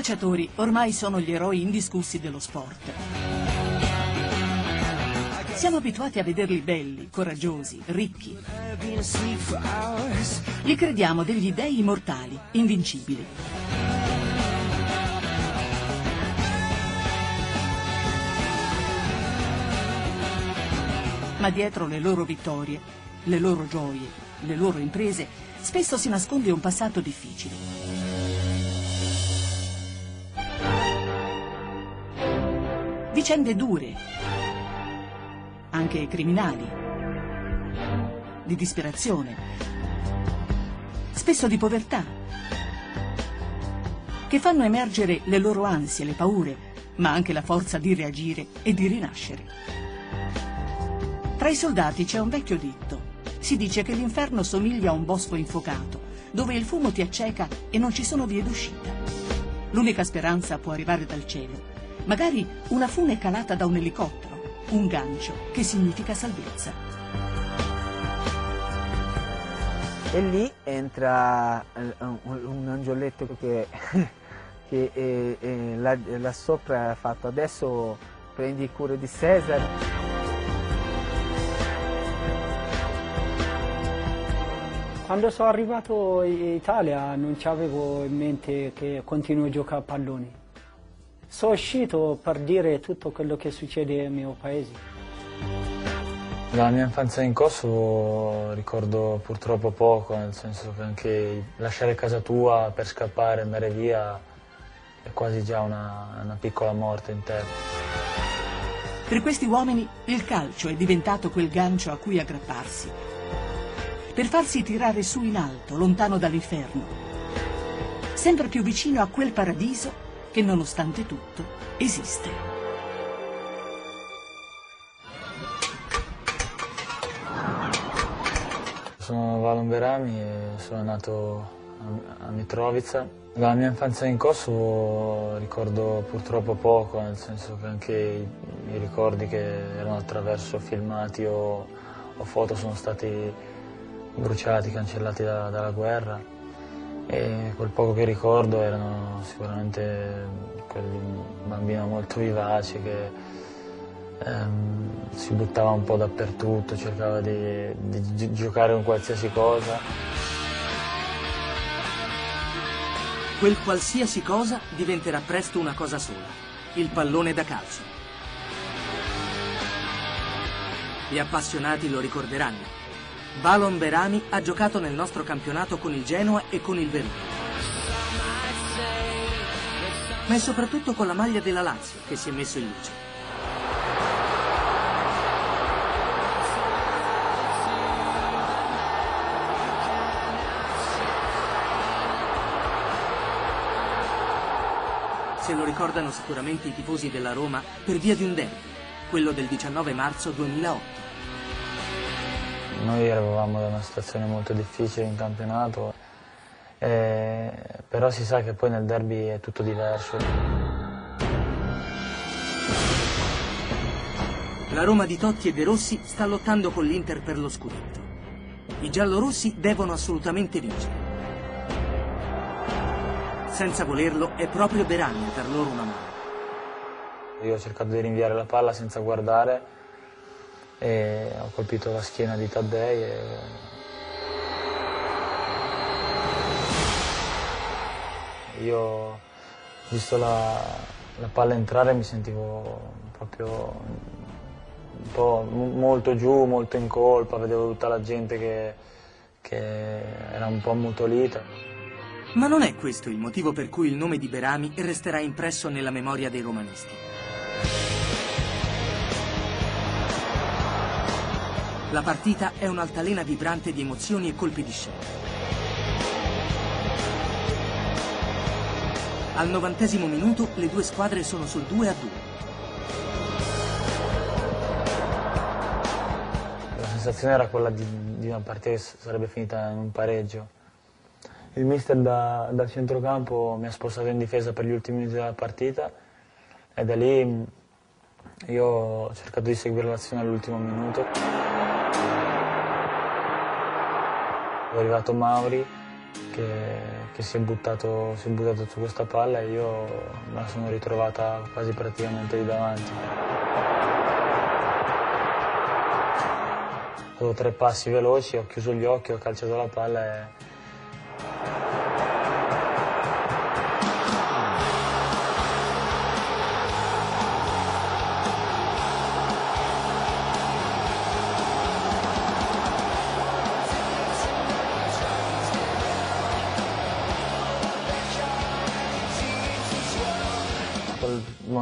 calciatori ormai sono gli eroi indiscussi dello sport. Siamo abituati a vederli belli, coraggiosi, ricchi. Li crediamo degli dei immortali, invincibili. Ma dietro le loro vittorie, le loro gioie, le loro imprese, spesso si nasconde un passato difficile. Vicende dure, anche criminali, di disperazione, spesso di povertà, che fanno emergere le loro ansie, le paure, ma anche la forza di reagire e di rinascere. Tra i soldati c'è un vecchio detto. Si dice che l'inferno somiglia a un bosco infuocato, dove il fumo ti acceca e non ci sono vie d'uscita. L'unica speranza può arrivare dal cielo magari una fune calata da un elicottero, un gancio che significa salvezza. E lì entra eh, un angioletto che, che è, è là, là sopra ha fatto adesso prendi cura di Cesare. Quando sono arrivato in Italia non avevo in mente che continuo a giocare a palloni. Sono uscito per dire tutto quello che succede nel mio paese. La mia infanzia in Kosovo ricordo purtroppo poco, nel senso che anche lasciare casa tua per scappare, andare via, è quasi già una, una piccola morte interna. Per questi uomini il calcio è diventato quel gancio a cui aggrapparsi, per farsi tirare su in alto, lontano dall'inferno, sempre più vicino a quel paradiso che nonostante tutto esiste. Sono Valon Berami e sono nato a Mitrovica. La mia infanzia in Kosovo ricordo purtroppo poco, nel senso che anche i, i ricordi che erano attraverso filmati o, o, foto sono stati bruciati, cancellati da, dalla guerra e quel poco che ricordo erano sicuramente un bambino molto vivace che ehm, si buttava un po' dappertutto, cercava di, di giocare con qualsiasi cosa. Quel qualsiasi cosa diventerà presto una cosa sola, il pallone da calcio. Gli appassionati lo ricorderanno Valon Berami ha giocato nel nostro campionato con il Genoa e con il Verona. Ma è soprattutto con la maglia della Lazio che si è messo in luce. Se lo ricordano sicuramente i tifosi della Roma per via di un derby, quello del 19 marzo 2008. Noi eravamo da una situazione molto difficile in campionato, eh, però si sa che poi nel derby è tutto diverso. La Roma di Totti e De Rossi sta lottando con l'Inter per lo scudetto. I giallorossi devono assolutamente vincere. Senza volerlo è proprio Berani a dar loro una mano. Io ho cercato di rinviare la palla senza guardare e ho colpito la schiena di Taddei e... Io, visto la, la palla entrare, mi sentivo proprio un po' molto giù, molto in colpa, vedevo tutta la gente che, che era un po' ammutolita. Ma non è questo il motivo per cui il nome di Berami resterà impresso nella memoria dei romanisti. La partita è un'altalena vibrante di emozioni e colpi di scena. Al novantesimo minuto le due squadre sono sul 2 a 2. La sensazione era quella di, di una partita che sarebbe finita in un pareggio. Il mister da, dal centrocampo mi ha spostato in difesa per gli ultimi minuti della partita e da lì io ho cercato di seguire l'azione all'ultimo minuto. È arrivato Mauri che, che si, è buttato, si, è buttato, su questa palla e io me la sono ritrovata quasi praticamente lì davanti. Ho fatto tre passi veloci, ho chiuso gli occhi, ho calciato la palla e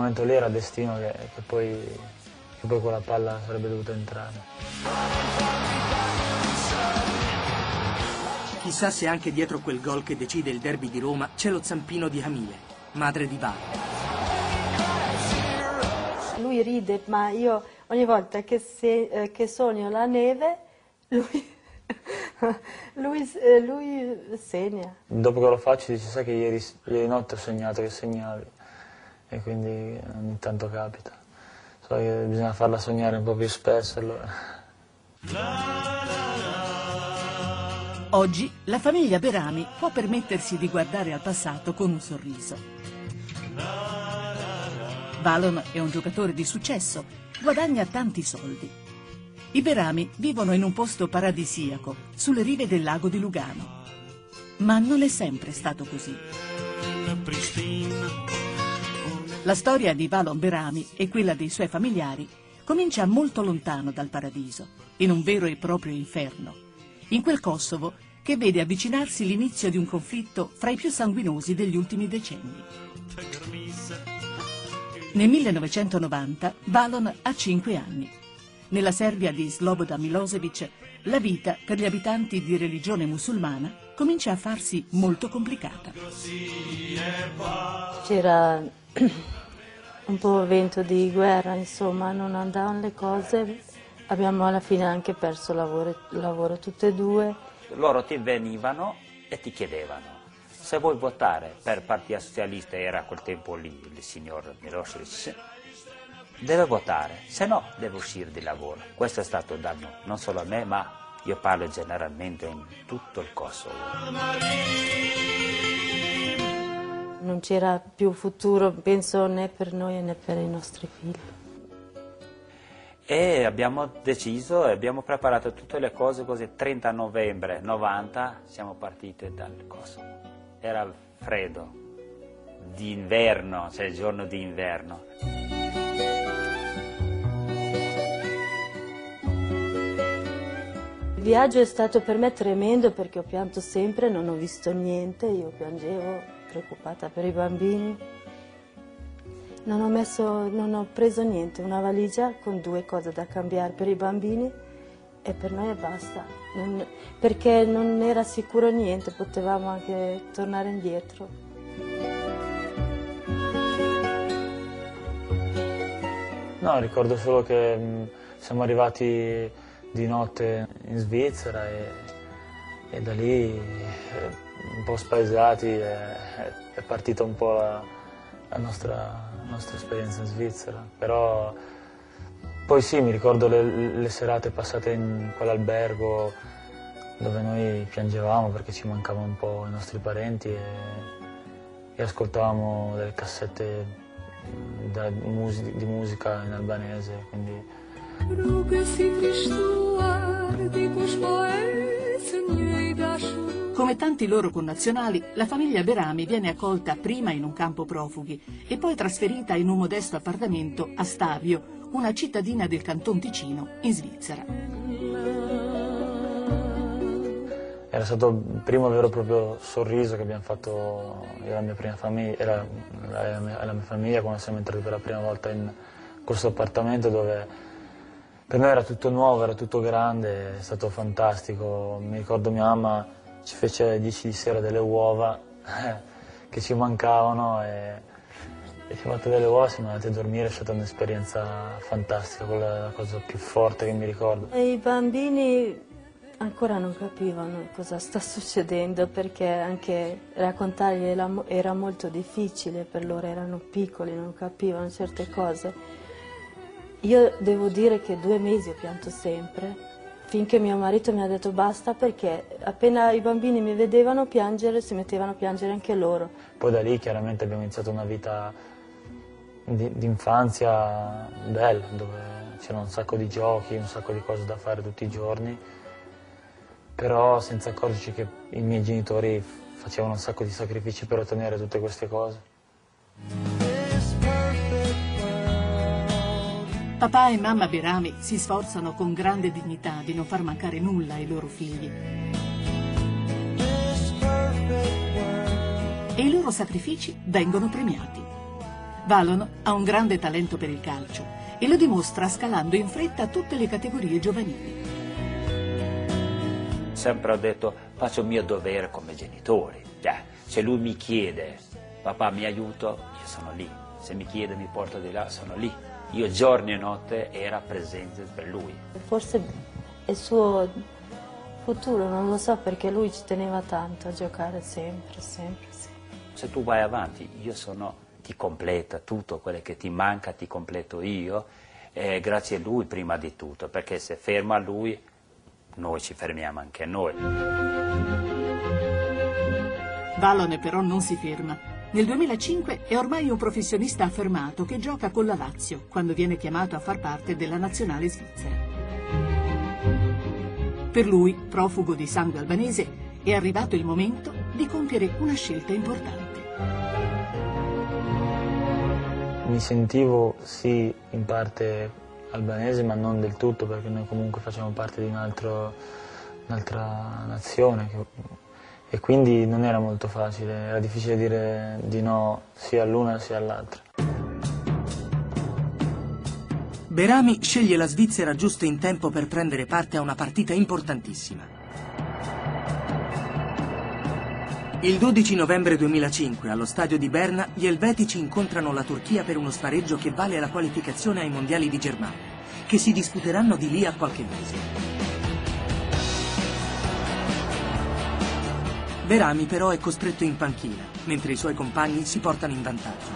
momento lì era destino che, che, poi, che poi quella palla sarebbe dovuta entrare. Chissà se anche dietro quel gol che decide il derby di Roma c'è lo zampino di Hamile, madre di Vale. Lui ride, ma io ogni volta che, se, eh, che sogno la neve, lui, lui, eh, lui, segna. Dopo che lo faccio dice, sai che ieri, ieri notte ho sognato che segnavi e quindi ogni tanto capita. So che bisogna farla sognare un po' più spesso allora. Oggi la famiglia Berami può permettersi di guardare al passato con un sorriso. Valon è un giocatore di successo, guadagna tanti soldi. I Berami vivono in un posto paradisiaco, sulle rive del lago di Lugano. Ma non è sempre stato così. La storia di Valon Berami e quella dei suoi familiari comincia molto lontano dal paradiso, in un vero e proprio inferno, in quel Kosovo che vede avvicinarsi l'inizio di un conflitto fra i più sanguinosi degli ultimi decenni. Nel 1990 Valon ha 5 anni. Nella Serbia di Slobodan Milosevic la vita per gli abitanti di religione musulmana comincia a farsi molto complicata. C'era un po' vento di guerra, insomma, non andavano le cose. Abbiamo alla fine anche perso lavoro, lavoro tutte e due. Loro ti venivano e ti chiedevano se vuoi votare per Partito Socialista, era a quel tempo lì il signor Milosevic, deve votare, se no deve uscire di lavoro. Questo è stato danno non solo a me, ma io parlo generalmente in tutto il Kosovo. Non c'era più futuro, penso, né per noi né per i nostri figli. E abbiamo deciso e abbiamo preparato tutte le cose così 30 novembre 90 siamo partiti dal Kosovo. Era freddo, d'inverno, cioè giorno di Il viaggio è stato per me tremendo perché ho pianto sempre, non ho visto niente, io piangevo preoccupata per i bambini. Non ho, messo, non ho preso niente, una valigia con due cose da cambiare per i bambini e per noi basta, non, perché non era sicuro niente, potevamo anche tornare indietro. No, ricordo solo che mh, siamo arrivati di notte in Svizzera e, e da lì eh, un po' spaesati è, è partita un po' la, la, nostra, la, nostra, esperienza in Svizzera. Però poi sì, mi ricordo le, le serate passate in quell'albergo dove noi piangevamo perché ci mancavano un po' i nostri parenti e, e ascoltavamo delle cassette da, di, musica, in albanese. Quindi, come tanti loro connazionali, la famiglia Berami viene accolta prima in un campo profughi e poi trasferita in un modesto appartamento a Stavio, una cittadina del Canton Ticino, in Svizzera. Era stato il primo vero e proprio sorriso che abbiamo fatto io e la mia prima famiglia, era la mia, la mia famiglia quando siamo entrati per la prima volta in questo appartamento dove per noi era tutto nuovo, era tutto grande, è stato fantastico. Mi ricordo mia mamma ci fece alle 10 di sera delle uova che ci mancavano e, e ci ha fatto delle uova, siamo andati a dormire, è stata un'esperienza fantastica, quella è la cosa più forte che mi ricordo. E I bambini ancora non capivano cosa sta succedendo perché anche raccontargli era molto difficile, per loro erano piccoli, non capivano certe cose. Io devo dire che due mesi ho pianto sempre, finché mio marito mi ha detto basta perché appena i bambini mi vedevano piangere si mettevano a piangere anche loro. Poi da lì chiaramente abbiamo iniziato una vita di, infanzia bella dove c'erano un sacco di giochi, un sacco di cose da fare tutti i giorni, però senza accorgerci che i miei genitori facevano un sacco di sacrifici per ottenere tutte queste cose. Papà e mamma Berami si sforzano con grande dignità di non far mancare nulla ai loro figli. E i loro sacrifici vengono premiati. Valon ha un grande talento per il calcio e lo dimostra scalando in fretta tutte le categorie giovanili. Sempre ho detto faccio il mio dovere come genitore. Cioè, se lui mi chiede papà mi aiuto, io sono lì. Se mi chiede mi porta di là, sono lì io giorno e notte era presente per lui. Forse il suo futuro, non lo so perché lui ci teneva tanto a giocare sempre, sempre, sempre. Se tu vai avanti, io sono, ti completa tutto quello che ti manca, ti completo io, eh, grazie a lui prima di tutto, perché se ferma lui, noi ci fermiamo anche noi. Valone però non si ferma nel 2005 è ormai un professionista affermato che gioca con la Lazio quando viene chiamato a far parte della nazionale svizzera. Per lui, profugo di sangue albanese, è arrivato il momento di compiere una scelta importante. Mi sentivo sì in parte albanese ma non del tutto perché noi comunque facciamo parte di un'altra nazione che e quindi non era molto facile, era difficile dire di no sia all'una sia all'altra. Berami sceglie la Svizzera giusto in tempo per prendere parte a una partita importantissima. Il 12 novembre 2005 allo stadio di Berna gli elvetici incontrano la Turchia per uno spareggio che vale la qualificazione ai mondiali di Germania, che si disputeranno di lì a qualche mese. Berami però è costretto in panchina, mentre i suoi compagni si portano in vantaggio.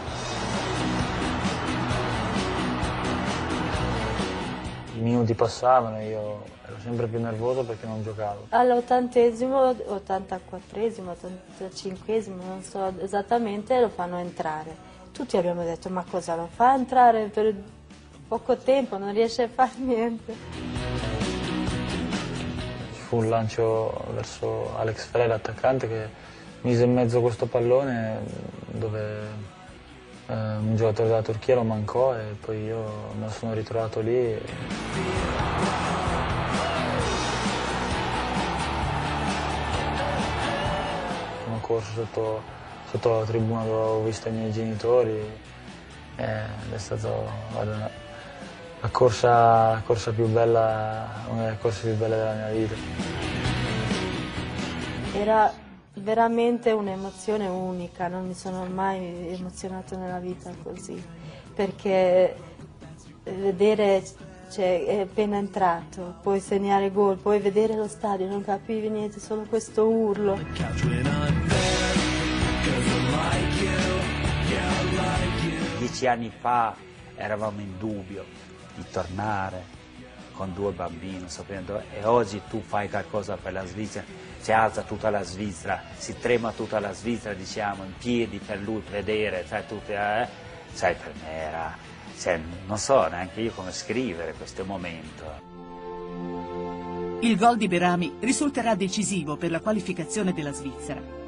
I minuti passavano e io ero sempre più nervoso perché non giocavo. All'ottantesimo, 84esimo, 85esimo, non so esattamente, lo fanno entrare. Tutti abbiamo detto ma cosa lo fa entrare per poco tempo, non riesce a fare niente fu un lancio verso Alex Frey, l'attaccante, che mise in mezzo questo pallone dove eh, un giocatore della Turchia lo mancò e poi io me lo sono ritrovato lì. E... Sono corso sotto, sotto, la tribuna dove ho visto i miei genitori ed è stato la corsa, la corsa più bella, una delle corse più belle della mia vita. Era veramente un'emozione unica, non mi sono mai emozionato nella vita così, perché vedere, cioè, è appena entrato, poi segnare gol, poi vedere lo stadio, non capivi niente, solo questo urlo. Dieci anni fa eravamo in dubbio, di tornare con due bambini, sapendo, e oggi tu fai qualcosa per la Svizzera, si alza tutta la Svizzera, si trema tutta la Svizzera, diciamo, in piedi per lui, vedere, sai, tutte, eh? sai, per me era, cioè, non so neanche io come scrivere questo momento. Il gol di Berami risulterà decisivo per la qualificazione della Svizzera.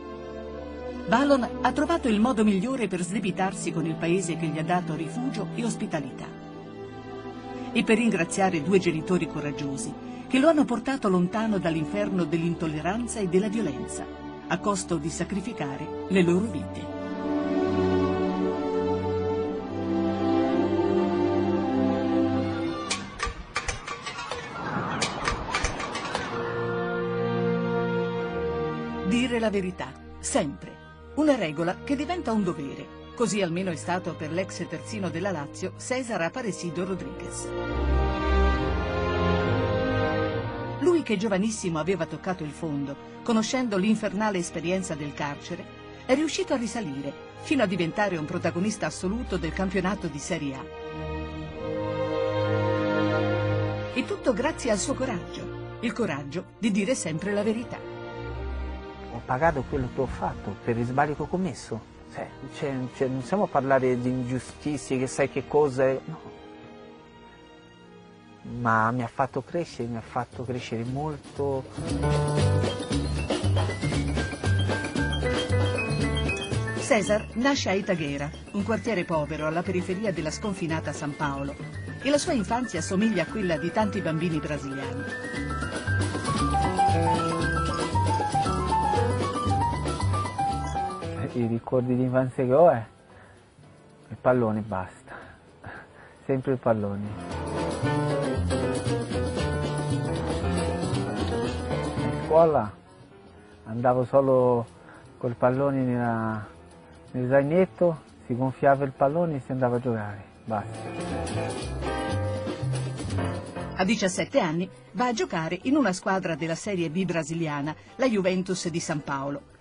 Ballon ha trovato il modo migliore per sdebitarsi con il paese che gli ha dato rifugio e ospitalità e per ringraziare due genitori coraggiosi che lo hanno portato lontano dall'inferno dell'intolleranza e della violenza, a costo di sacrificare le loro vite. Dire la verità, sempre. Una regola che diventa un dovere Così almeno è stato per l'ex terzino della Lazio, Cesar Aparecido Rodriguez. Lui che giovanissimo aveva toccato il fondo, conoscendo l'infernale esperienza del carcere, è riuscito a risalire fino a diventare un protagonista assoluto del campionato di Serie A. E tutto grazie al suo coraggio il coraggio di dire sempre la verità. Ho pagato quello che ho fatto per il sbaglio commesso. Cioè, cioè, cioè, non stiamo a parlare di ingiustizie, che sai che cosa è. No. Ma mi ha fatto crescere, mi ha fatto crescere molto. Cesar nasce a Itaghera, un quartiere povero alla periferia della sconfinata San Paolo, e la sua infanzia somiglia a quella di tanti bambini brasiliani. I ricordi di infanzia che ho è il pallone basta, sempre il pallone. In scuola andavo solo col pallone nella, nel zainetto, si gonfiava il pallone e si andava a giocare, basta. A 17 anni va a giocare in una squadra della Serie B brasiliana, la Juventus di San Paolo.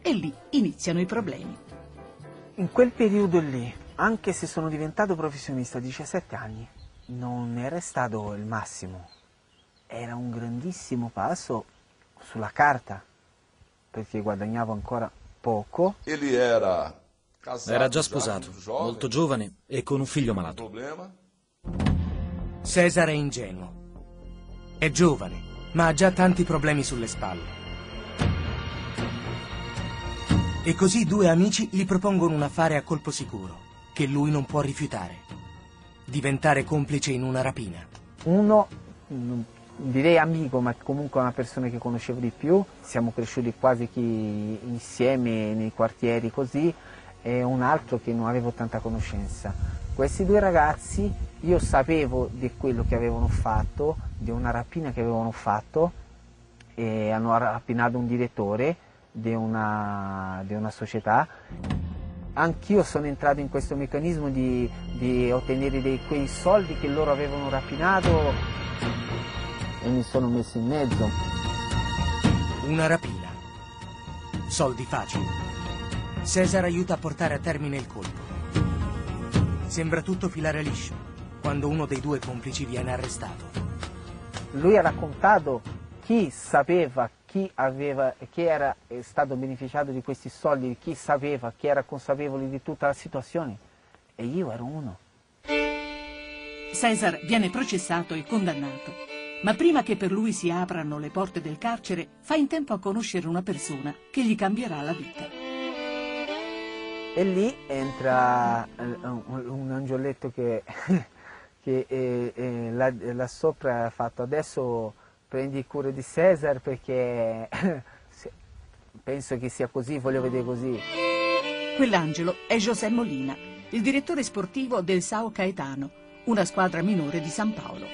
E lì iniziano i problemi. In quel periodo lì, anche se sono diventato professionista a 17 anni, non era stato il massimo. Era un grandissimo passo sulla carta, perché guadagnavo ancora poco. Ele era casato Era già sposato, molto giovane e con un figlio malato. problema. Cesare è ingenuo. È giovane, ma ha già tanti problemi sulle spalle. E così due amici gli propongono un affare a colpo sicuro, che lui non può rifiutare. Diventare complice in una rapina. Uno, direi amico, ma comunque una persona che conoscevo di più, siamo cresciuti quasi insieme nei quartieri così, e un altro che non avevo tanta conoscenza. Questi due ragazzi, io sapevo di quello che avevano fatto, di una rapina che avevano fatto, e hanno rapinato un direttore di una, di una società. Anch'io sono entrato in questo meccanismo di, di ottenere dei, quei soldi che loro avevano rapinato e mi sono messo in mezzo. Una rapina. Soldi facili. Cesar aiuta a portare a termine il colpo. Sembra tutto filare liscio, quando uno dei due complici viene arrestato. Lui ha raccontato chi sapeva, chi, aveva, chi era stato beneficiato di questi soldi, chi sapeva, chi era consapevole di tutta la situazione. E io ero uno. Cesar viene processato e condannato, ma prima che per lui si aprano le porte del carcere, fa in tempo a conoscere una persona che gli cambierà la vita. E lì entra eh, un, angioletto che, che eh, eh, là, là sopra ha fatto adesso prendi cura di Cesar perché penso che sia così, voglio vedere così. Quell'angelo è José Molina, il direttore sportivo del Sao Caetano, una squadra minore di San Paolo.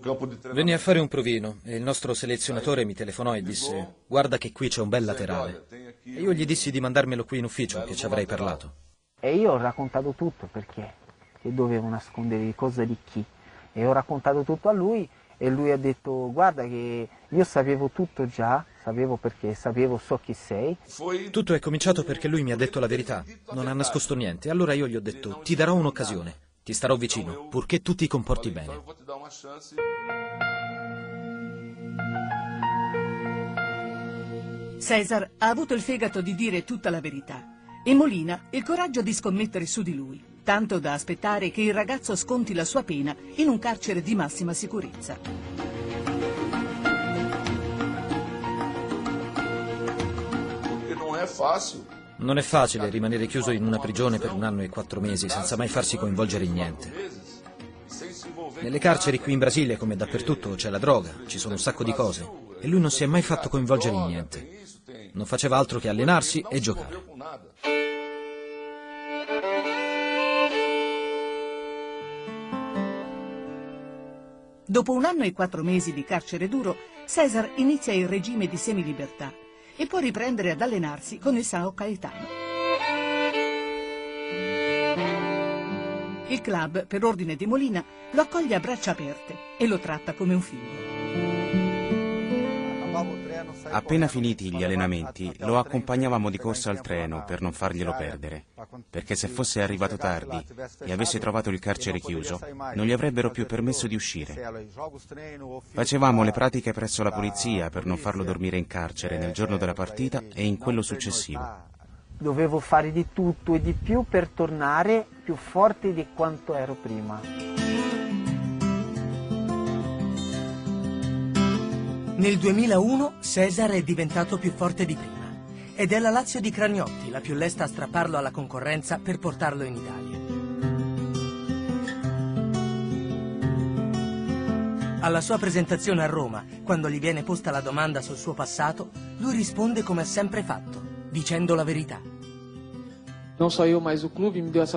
Campo di Venni a fare un provino e il nostro selezionatore mi telefonò e disse guarda che qui c'è un bel laterale. E io gli dissi di mandarmelo qui in ufficio, che ci avrei parlato. E io ho raccontato tutto perché che dovevo nascondere cosa di chi. E ho raccontato tutto a lui e lui ha detto guarda che io sapevo tutto già, sapevo perché sapevo so chi sei. Tutto è cominciato perché lui mi ha detto la verità, non ha nascosto niente. Allora io gli ho detto ti darò un'occasione, ti starò vicino, purché tu ti comporti bene. Cesar ha avuto il fegato di dire tutta la verità e Molina il coraggio di scommettere su di lui, tanto da aspettare che il ragazzo sconti la sua pena in un carcere di massima sicurezza. Non è facile rimanere chiuso in una prigione per un anno e quattro mesi senza mai farsi coinvolgere in niente. Nelle carceri qui in Brasile, come dappertutto, c'è la droga, ci sono un sacco di cose. E lui non si è mai fatto coinvolgere in niente. Non faceva altro che allenarsi e giocare. Dopo un anno e quattro mesi di carcere duro, Cesar inizia il regime di semilibertà e può riprendere ad allenarsi con il Sao Caetano. Il club, per ordine di Molina, lo accoglie a braccia aperte e lo tratta come un figlio. Appena finiti gli allenamenti, lo accompagnavamo di corsa al treno per non farglielo perdere. perché se fosse arrivato tardi e avesse trovato il carcere chiuso, non gli avrebbero più permesso di uscire. Facevamo le pratiche presso la polizia per non farlo dormire in carcere nel giorno della partita e in quello successivo. Dovevo fare di tutto e di più per tornare più forte di quanto ero prima. Nel 2001 Cesar è diventato più forte di prima ed è la Lazio di Cragnotti la più lesta a strapparlo alla concorrenza per portarlo in Italia. Alla sua presentazione a Roma, quando gli viene posta la domanda sul suo passato, lui risponde come ha sempre fatto, dicendo la verità.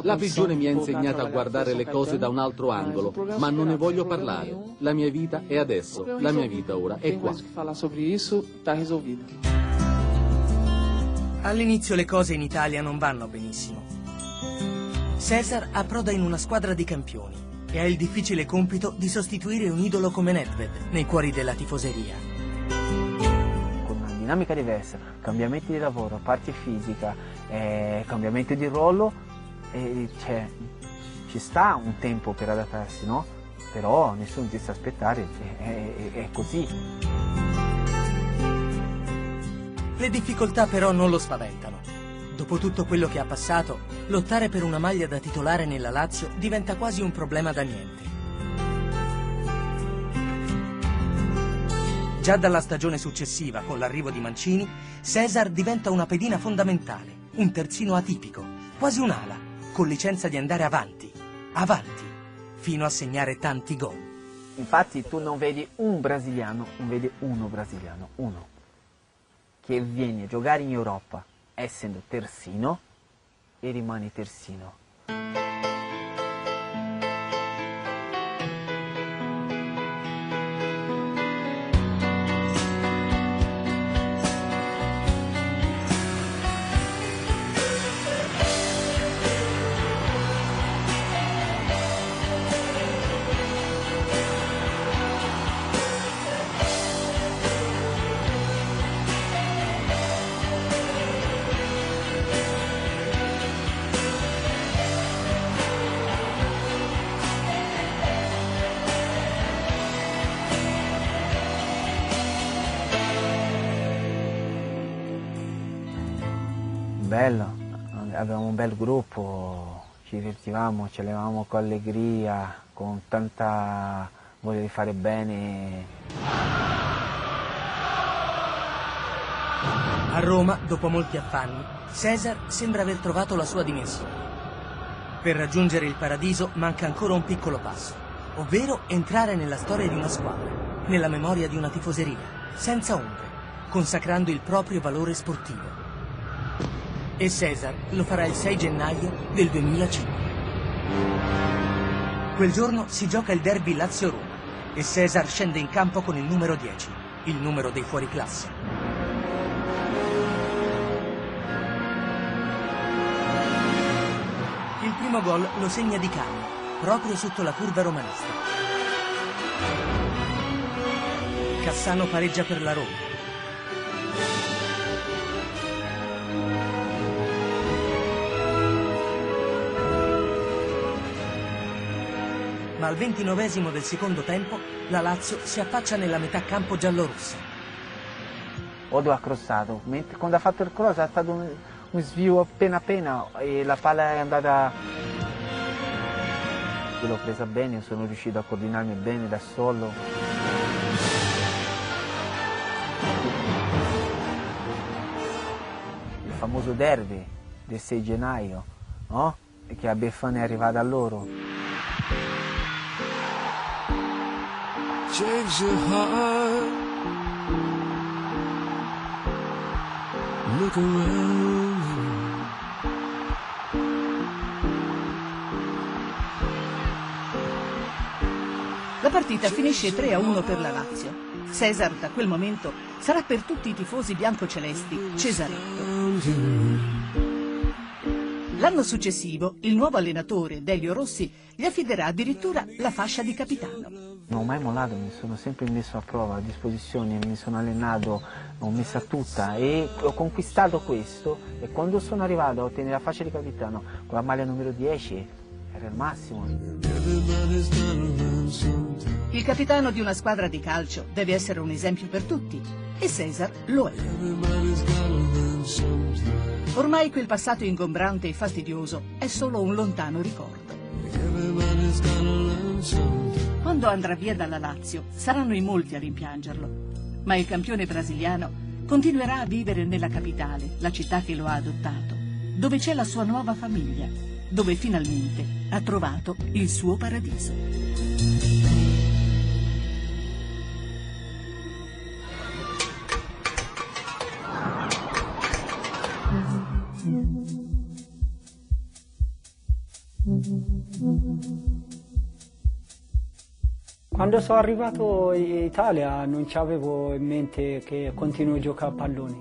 La prigione mi ha insegnato a guardare le cose da un altro angolo, ma non ne voglio parlare. La mia vita è adesso, la mia vita ora è qua. All'inizio le cose in Italia non vanno benissimo. Cesar approda in una squadra di campioni e ha il difficile compito di sostituire un idolo come Nedved nei cuori della tifoseria. Dinamica diversa, cambiamenti di lavoro, parte fisica, eh, cambiamento di ruolo, eh, cioè, ci sta un tempo per adattarsi, no? Però nessuno ti sta aspettare, è, è, è così. Le difficoltà però non lo spaventano. Dopo tutto quello che ha passato, lottare per una maglia da titolare nella Lazio diventa quasi un problema da niente. Già dalla stagione successiva, con l'arrivo di Mancini, Cesar diventa una pedina fondamentale, un terzino atipico, quasi un'ala, con licenza di andare avanti, avanti, fino a segnare tanti gol. Infatti tu non vedi un brasiliano, non vedi uno brasiliano, uno che viene a giocare in Europa essendo terzino e rimane terzino. Un bel gruppo, ci divertivamo, ce l'avevamo con allegria, con tanta voglia di fare bene. A Roma, dopo molti affanni, Cesar sembra aver trovato la sua dimensione. Per raggiungere il paradiso manca ancora un piccolo passo, ovvero entrare nella storia di una squadra, nella memoria di una tifoseria, senza ombre, consacrando il proprio valore sportivo e Cesar lo farà il 6 gennaio del 2005. Quel giorno si gioca il derby Lazio-Roma e Cesar scende in campo con il numero 10, il numero dei fuoriclasse. Il primo gol lo segna Di Canio, proprio sotto la curva romanista. Cassano pareggia per la Roma. Ma al ventinovesimo del secondo tempo la Lazio si affaccia nella metà campo giallorossa. Odo ha crossato, mentre quando ha fatto il cross è stato un, un svio appena appena e la palla è andata... L'ho presa bene, sono riuscito a coordinarmi bene da solo. Il famoso derby del 6 gennaio, no? che a Befana è arrivata a loro. Change your heart. Look around La partita finisce 3 a 1 per la Lazio. Cesar da quel momento sarà per tutti i tifosi biancocelesti Cesaretto. L'anno successivo il nuovo allenatore, Delio Rossi, gli affiderà addirittura la fascia di capitano. Non ho mai mollato, mi sono sempre messo a prova, a disposizione, mi sono allenato, ho messa tutta e ho conquistato questo e quando sono arrivato a ottenere la fascia di capitano con la maglia numero 10 era il massimo. Il capitano di una squadra di calcio deve essere un esempio per tutti e Cesar lo è. Ormai quel passato ingombrante e fastidioso è solo un lontano ricordo. Quando andrà via dalla Lazio saranno in molti a rimpiangerlo, ma il campione brasiliano continuerà a vivere nella capitale, la città che lo ha adottato, dove c'è la sua nuova famiglia, dove finalmente ha trovato il suo paradiso. Quando sono arrivato in Italia non avevo in mente che continuo a giocare a pallone.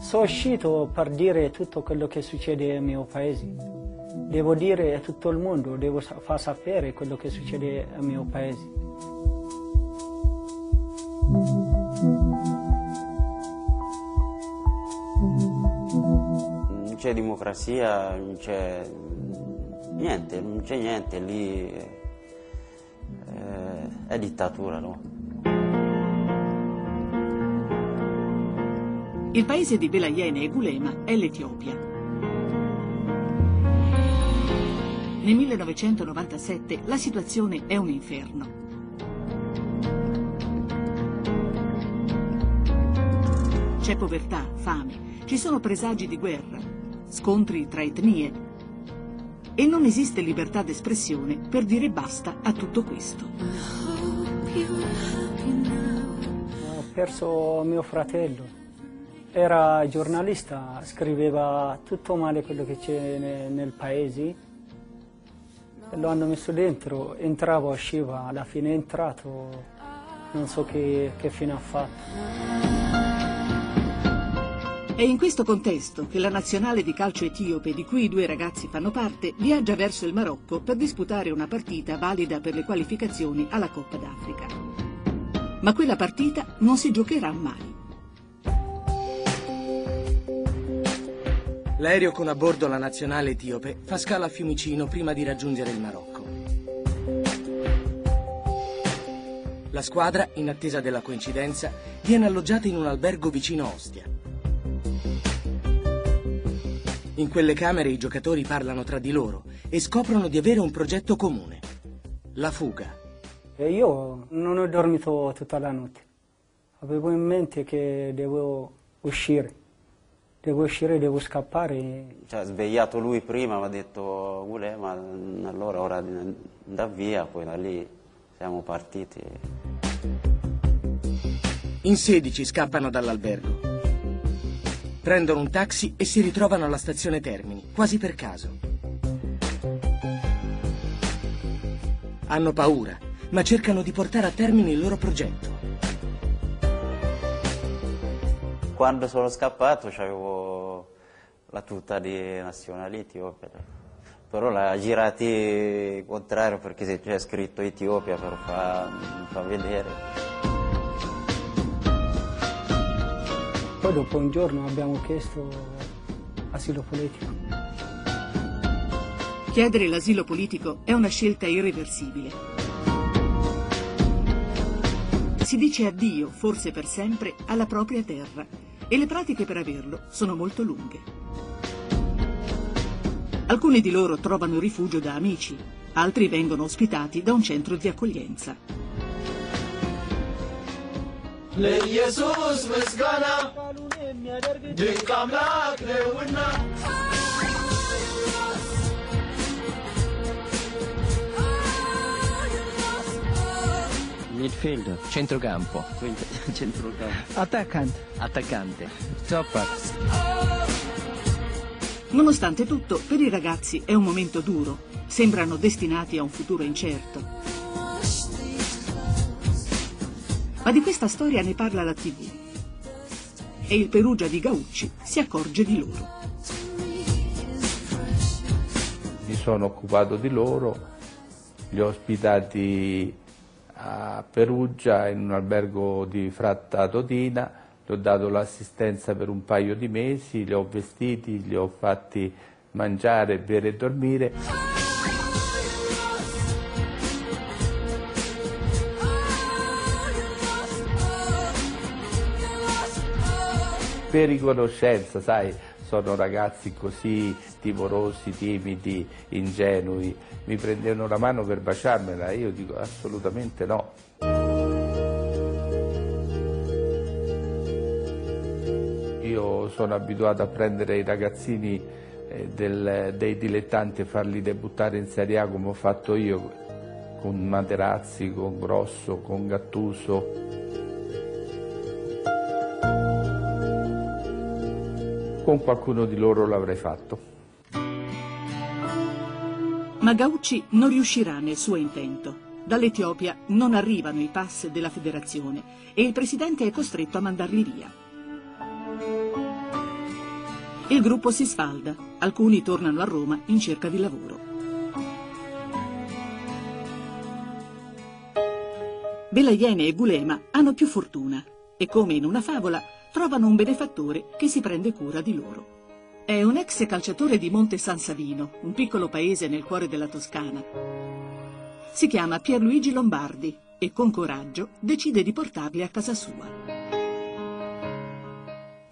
Sono uscito per dire tutto quello che succede nel mio paese. Devo dire a tutto il mondo, devo far sapere quello che succede nel mio paese. C'è democrazia, non niente, non c'è niente lì, eh, è dittatura, no? Il paese di Belayene e Gulema è l'Etiopia. Nel 1997 la situazione è un inferno. C'è povertà, fame, ci sono presagi di guerra, scontri tra etnie e non esiste libertà d'espressione per dire basta a tutto questo. Ho perso mio fratello. Era giornalista, scriveva tutto male quello che c'è ne- nel paese. Lo hanno messo dentro, entrava, usciva, alla fine è entrato, non so che, che fine ha fatto. È in questo contesto che la nazionale di calcio etiope, di cui i due ragazzi fanno parte, viaggia verso il Marocco per disputare una partita valida per le qualificazioni alla Coppa d'Africa. Ma quella partita non si giocherà mai. L'aereo con a bordo la nazionale etiope fa scala a Fiumicino prima di raggiungere il Marocco. La squadra, in attesa della coincidenza, viene alloggiata in un albergo vicino Ostia. In quelle camere i giocatori parlano tra di loro e scoprono di avere un progetto comune. La fuga. E io non ho dormito tutta la notte. Avevo in mente che devo uscire. Devo uscire, devo scappare. Cioè, ha svegliato lui prima, mi ha detto Gulè, ma allora ora da via, poi da lì siamo partiti. In 16 scappano dall'albergo. Prendono un taxi e si ritrovano alla stazione Termini, quasi per caso. Hanno paura, ma cercano di portare a termine il loro progetto. Quando sono scappato avevo la tuta di nazionale etiope, però l'ha girati contrario perché c'è scritto Etiopia per far, far vedere. Poi dopo un giorno abbiamo chiesto asilo politico. Chiedere l'asilo politico è una scelta irreversibile. Si dice addio, forse per sempre, alla propria terra e le pratiche per averlo sono molto lunghe. Alcuni di loro trovano rifugio da amici, altri vengono ospitati da un centro di accoglienza. ለኢየሱስ ምስጋና ድንቅ አምላክ ነውና Midfield. Centrocampo. Centrocampo. Attaccante. Attaccante. Stopper. Nonostante tutto, per i ragazzi è un momento duro. Sembrano destinati a un futuro incerto. Ma di questa storia ne parla la TV. E il Perugia di Gaucci si accorge di loro. Mi sono occupato di loro, li ho ospitati a Perugia in un albergo di Fratta Totina, gli ho dato l'assistenza per un paio di mesi, li ho vestiti, li ho fatti mangiare, bere e dormire. Per riconoscenza, sai, sono ragazzi così timorosi, timidi, ingenui, mi prendevano la mano per baciarmela, io dico assolutamente no. Io sono abituato a prendere i ragazzini eh, del, dei dilettanti e farli debuttare in Serie A come ho fatto io, con Materazzi, con Grosso, con Gattuso. Con qualcuno di loro l'avrei fatto. Ma Gaucci non riuscirà nel suo intento. Dall'Etiopia non arrivano i pass della federazione e il presidente è costretto a mandarli via. Il gruppo si sfalda, alcuni tornano a Roma in cerca di lavoro. Belaiene e Gulema hanno più fortuna e come in una favola trovano un benefattore che si prende cura di loro. È un ex calciatore di Monte San Savino, un piccolo paese nel cuore della Toscana. Si chiama Pierluigi Lombardi e con coraggio decide di portarli a casa sua.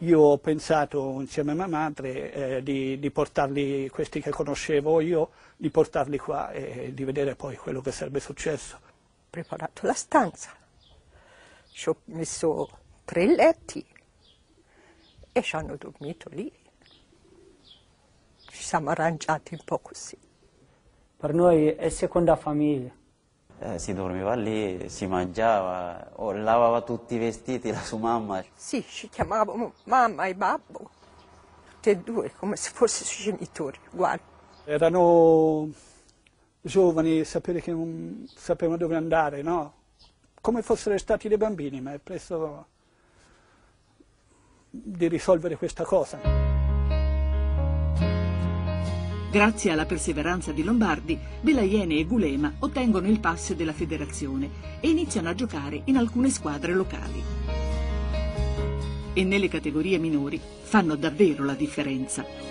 Io ho pensato insieme a mia madre eh, di, di, portarli, questi che conoscevo io, di portarli qua e di vedere poi quello che sarebbe successo. Ho preparato la stanza, ci ho messo tre letti e ci hanno dormito lì. Ci siamo arrangiati un po' così. Per noi è seconda famiglia. Eh, si dormiva lì, si mangiava, oh, lavava tutti i vestiti la sua mamma. Sì, ci chiamavamo mamma e babbo, tutti e due, come se fossero genitori, uguali. Erano giovani, sapere che non sapevano dove andare, no? Come fossero stati dei bambini, ma è presto di risolvere questa cosa. Grazie alla perseveranza di Lombardi, Belaiene e Gulema ottengono il pass della federazione e iniziano a giocare in alcune squadre locali. E nelle categorie minori fanno davvero la differenza.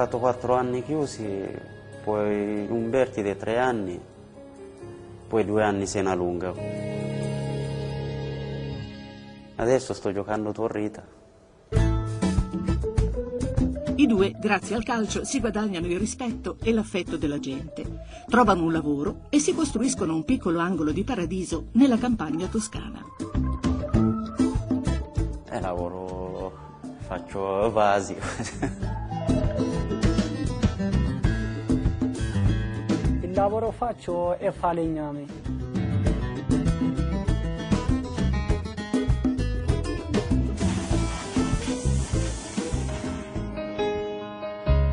Ho giocato quattro anni chiusi, poi Umberti dei tre anni poi due anni Sena Lunga. Adesso sto giocando Torrita. I due, grazie al calcio, si guadagnano il rispetto e l'affetto della gente. Trovano un lavoro e si costruiscono un piccolo angolo di paradiso nella campagna toscana. Eh, lavoro, faccio vasi. Il lavoro faccio è falegname.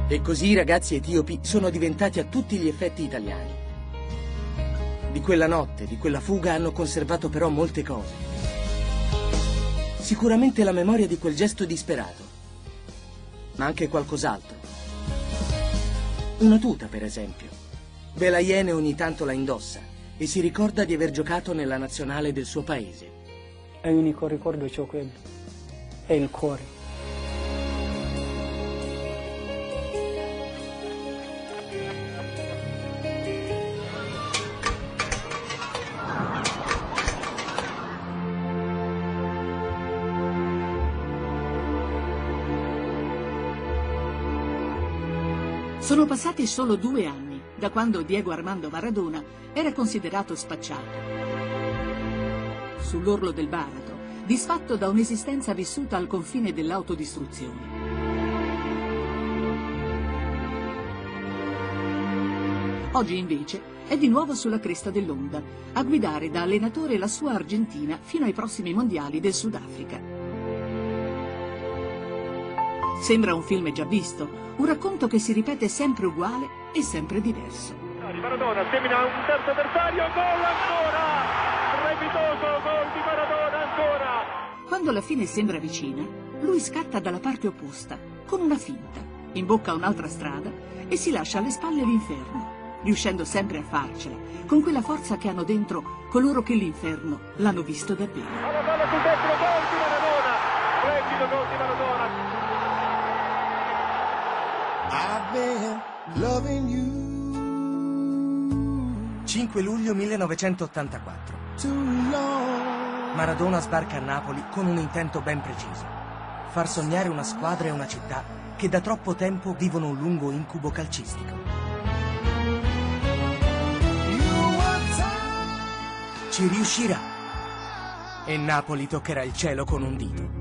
E così i ragazzi etiopi sono diventati a tutti gli effetti italiani. Di quella notte, di quella fuga hanno conservato però molte cose. Sicuramente la memoria di quel gesto disperato, ma anche qualcos'altro. Una tuta, per esempio. Belaiene ogni tanto la indossa e si ricorda di aver giocato nella nazionale del suo paese. È l'unico ricordo che ho quello. È il cuore. Sono passati solo due anni da quando Diego Armando Maradona era considerato spacciato. Sull'orlo del baratro, disfatto da un'esistenza vissuta al confine dell'autodistruzione. Oggi invece è di nuovo sulla cresta dell'onda, a guidare da allenatore la sua Argentina fino ai prossimi mondiali del Sudafrica. Sembra un film già visto, un racconto che si ripete sempre uguale e sempre diverso. Maradona semina un terzo avversario, gol ancora! Strepitoso gol di Maradona ancora! Quando la fine sembra vicina, lui scatta dalla parte opposta, con una finta, imbocca un'altra strada e si lascia alle spalle l'inferno, riuscendo sempre a farcela, con quella forza che hanno dentro coloro che l'inferno l'hanno visto davvero. I've been loving you 5 luglio 1984. too long. Maradona sbarca a Napoli con un intento ben preciso. Far sognare una squadra e una città che da troppo tempo vivono un lungo incubo calcistico. Ci riuscirà. E Napoli toccherà il cielo con un dito.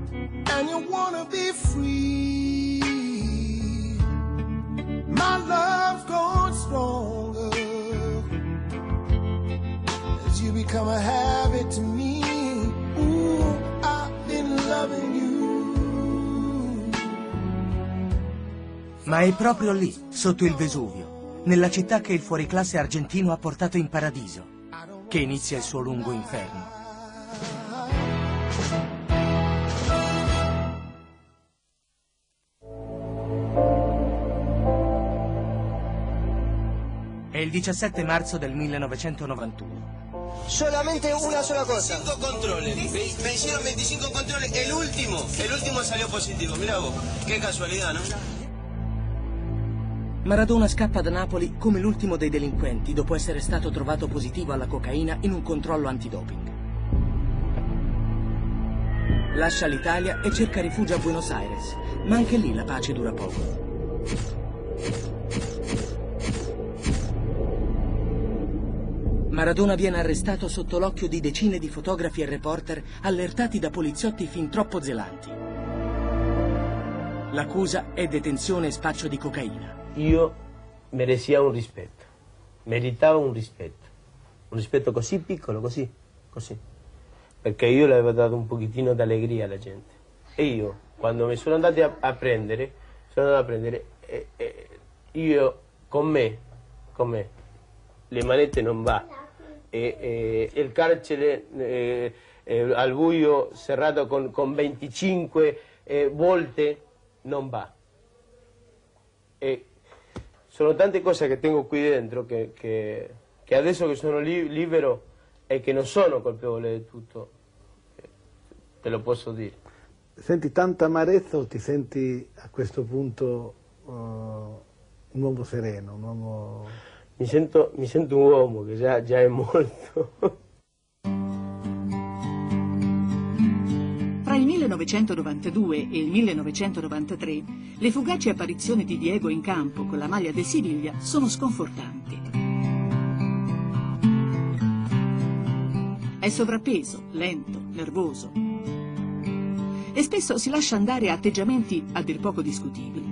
Become a habit to me. Ooh, I've been loving you. Ma è proprio lì, sotto il Vesuvio, nella città che il fuoriclasse argentino ha portato in paradiso, che inizia il suo lungo inferno. È il 17 marzo del 1991. Solamente una sola cosa. 25 controles. Me, me hicieron 25 controles. El último, el último salió positivo. Mira vos, qué casualidad, ¿no? Maradona scappa da Napoli come l'ultimo dei delinquenti dopo essere stato trovato positivo alla cocaina in un controllo antidoping. Lascia l'Italia e cerca rifugio a Buenos Aires, ma anche lì la pace dura poco. Maradona viene arrestato sotto l'occhio di decine di fotografi e reporter allertati da poliziotti fin troppo zelanti. L'accusa è detenzione e spaccio di cocaina. io merecía un rispetto, meritava un rispetto, un rispetto così piccolo, così, così, perché io le avevo dato un pochettino d'allegria alla gente. E io, quando mi sono andati a, a prendere, sono andato a prendere, eh, eh, io con me, con me, le manette non va, e, e il carcere eh, eh, al buio serrato con, con 25 eh, volte non va. E sono tante cose che tengo qui dentro che, che- che adesso che sono li- libero e che non sono colpevole di tutto, eh, te lo posso dire. Senti tanta amarezza o ti senti a questo punto eh, un uomo sereno, un uomo... Mi sento, mi sento un uomo che già, già è molto. Tra il 1992 e il 1993 le fugaci apparizioni di Diego in campo con la maglia del Siviglia sono sconfortanti. È sovrappeso, lento, nervoso e spesso si lascia andare a atteggiamenti a dir poco discutibili.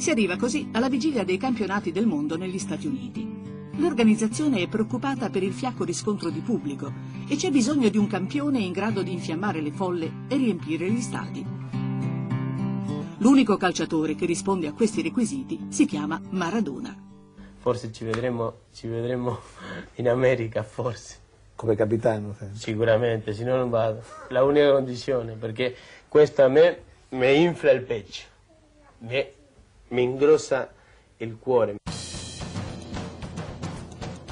Si arriva così alla vigilia dei campionati del mondo negli Stati Uniti. L'organizzazione è preoccupata per il fiacco riscontro di pubblico e c'è bisogno di un campione in grado di infiammare le folle e riempire gli stadi. L'unico calciatore che risponde a questi requisiti si chiama Maradona. Forse ci vedremo, ci vedremo in America, forse. Come capitano? Sicuramente, se no non vado. La unica condizione, perché questo a me mi infla il pecho, mi, mi ingrossa il cuore.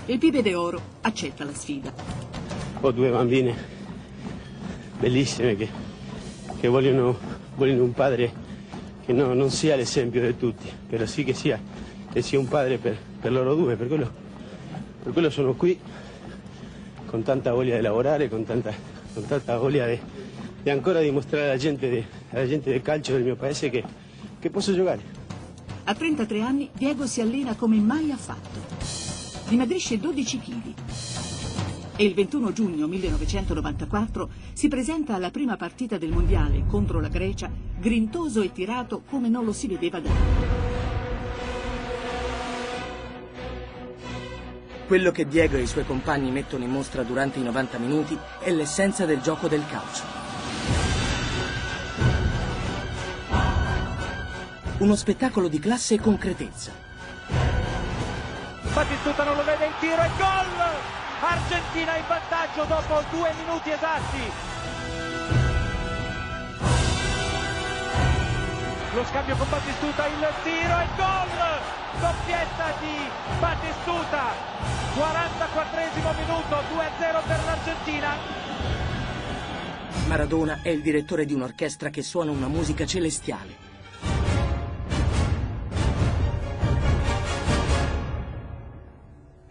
Il Pibe de Oro accetta la sfida. Ho due bambine bellissime che, che vogliono, vogliono un padre che no- non sia l'esempio di tutti, però sì che sia, che sia un padre per, per loro due, per quello, per quello sono qui con tanta voglia di lavorare, con tanta, con tanta voglia di, di ancora dimostrare alla gente, de- alla gente del calcio del mio paese che, che posso giocare. A 33 anni Diego si allena come mai ha fatto. Dimagrisce 12 kg. E il 21 giugno 1994 si presenta alla prima partita del mondiale contro la Grecia, grintoso e tirato come non lo si vedeva da anni. Quello che Diego e i suoi compagni mettono in mostra durante i 90 minuti è l'essenza del gioco del calcio. Uno spettacolo di classe e concretezza. Battistuta non lo vede il tiro e gol! Argentina in vantaggio dopo due minuti esatti. Lo scambio con Battistuta, il tiro e gol! Doppietta di Battistuta. 44 minuto, 2-0 per l'Argentina. Maradona è il direttore di un'orchestra che suona una musica celestiale.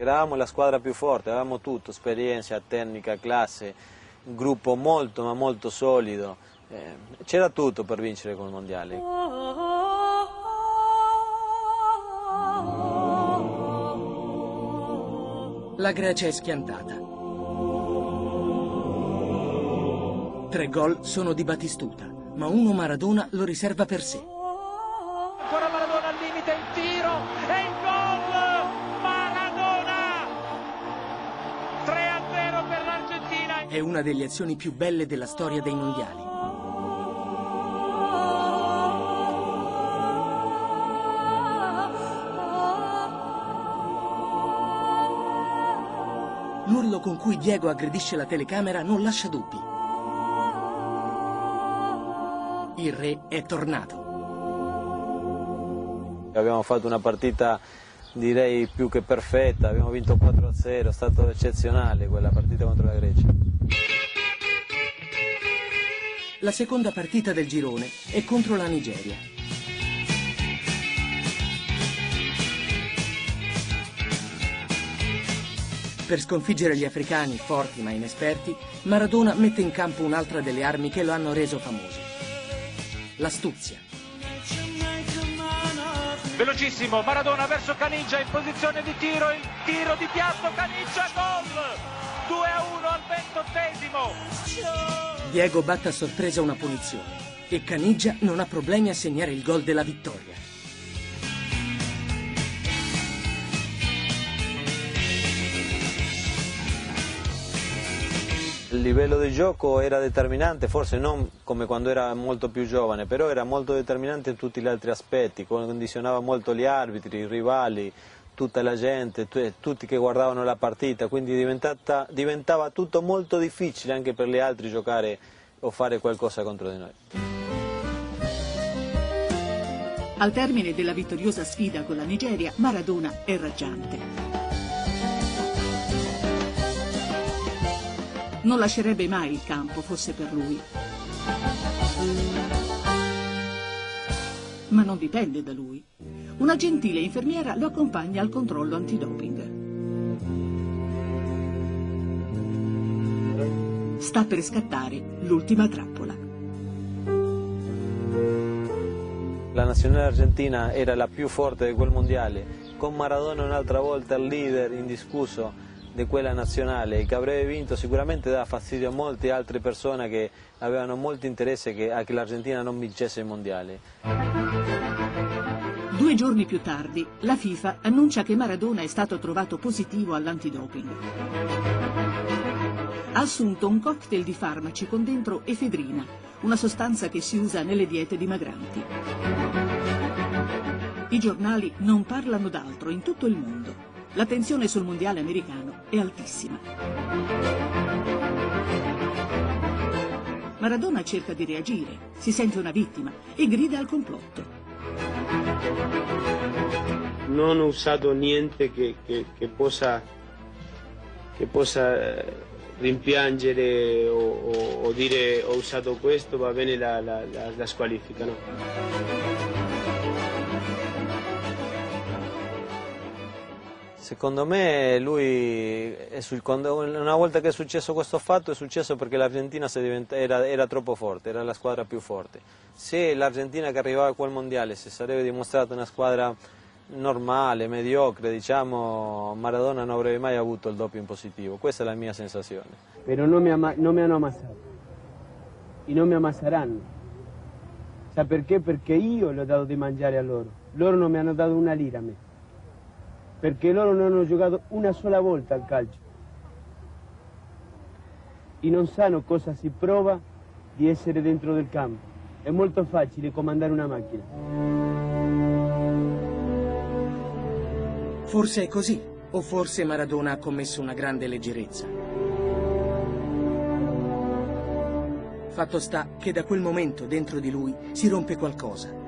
Eravamo la squadra più forte, avevamo tutto, esperienza, tecnica, classe, gruppo molto ma molto solido. Eh, c'era tutto per vincere col mondiale. La Grecia è schiantata. Tre gol sono di Battistuta, ma uno Maradona lo riserva per sé. È una delle azioni più belle della storia dei mondiali. L'urlo con cui Diego aggredisce la telecamera non lascia dubbi. Il re è tornato. Abbiamo fatto una partita direi più che perfetta, abbiamo vinto 4-0, è stato eccezionale quella partita contro la Grecia. La seconda partita del girone è contro la Nigeria. Per sconfiggere gli africani, forti ma inesperti, Maradona mette in campo un'altra delle armi che lo hanno reso famoso. L'astuzia. Velocissimo, Maradona verso Caniggia in posizione di tiro, il tiro di piatto, Caniggia, gol! 2-1 al ventottesimo. Diego batte a sorpresa una punizione e Caniggia non ha problemi a segnare il gol della vittoria. Il livello di gioco era determinante, forse non come quando era molto più giovane, però era molto determinante in tutti gli altri aspetti, condizionava molto gli arbitri, i rivali, tutta la gente, tutti che guardavano la partita, quindi diventava tutto molto difficile anche per gli altri giocare o fare qualcosa contro di noi. Al termine della vittoriosa sfida con la Nigeria, Maradona è raggiante. Non lascerebbe mai il campo, fosse per lui. Ma non dipende da lui. Una gentile infermiera lo accompagna al controllo antidoping. Sta per scattare l'ultima trappola. La nazionale argentina era la più forte di quel mondiale, con Maradona un'altra volta il leader indiscusso di quella nazionale che avrebbe vinto sicuramente dà fastidio a molte altre persone che avevano molto interesse che, a che l'Argentina non vincesse il mondiale. Due giorni più tardi, la FIFA annuncia che Maradona è stato trovato positivo all'antidoping. Ha assunto un cocktail di farmaci con dentro efedrina, una sostanza che si usa nelle diete dimagranti. I giornali non parlano d'altro in tutto il mondo. La tensione sul mondiale americano è altissima. Maradona cerca di reagire, si sente una vittima e grida al complotto. Non ho usato niente che, che, che possa, che possa rimpiangere o, o, o, dire ho usato questo, va bene la, la, la, la squalifica. Secondo me lui, sul, una volta che è successo questo fatto, è successo perché l'Argentina era, era, troppo forte, era la squadra più forte. Se l'Argentina che arrivava a quel mondiale si sarebbe dimostrata una squadra normale, mediocre, diciamo, Maradona non avrebbe mai avuto il doppio in positivo. Questa è la mia sensazione. Però non mi, ama, non mi hanno ammazzato e non mi ammazzeranno. Sa perché? Perché io le ho dato di mangiare a loro. Loro non mi hanno dato una lira a me perché loro non hanno giocato una sola volta al calcio e non sanno cosa si prova di essere dentro del campo. È molto facile comandare una macchina. Forse è così, o forse Maradona ha commesso una grande leggerezza. Fatto sta che da quel momento dentro di lui si rompe qualcosa.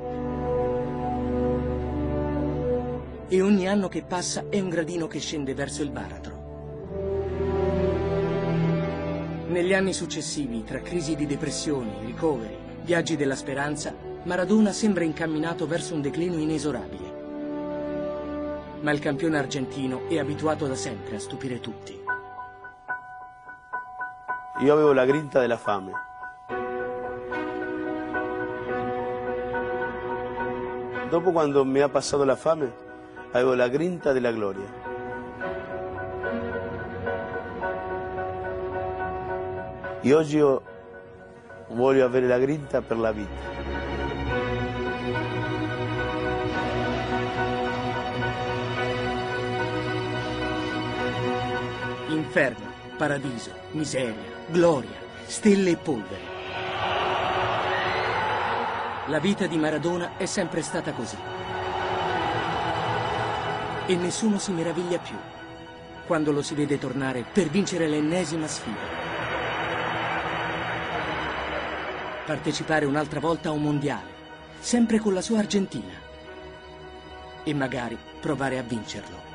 E ogni anno che passa è un gradino che scende verso il baratro. Negli anni successivi, tra crisi di depressioni, ricoveri, viaggi della speranza, Maradona sembra incamminato verso un declino inesorabile. Ma il campione argentino è abituato da sempre a stupire tutti. Io avevo la grinta della fame. Dopo quando mi ha passato la fame, avevo la grinta della gloria. E oggi io voglio avere la grinta per la vita. Inferno, paradiso, miseria, gloria, stelle e polvere. La vita di Maradona è sempre stata così. E nessuno si meraviglia più quando lo si vede tornare per vincere l'ennesima sfida. Partecipare un'altra volta a un mondiale, sempre con la sua Argentina. E magari provare a vincerlo.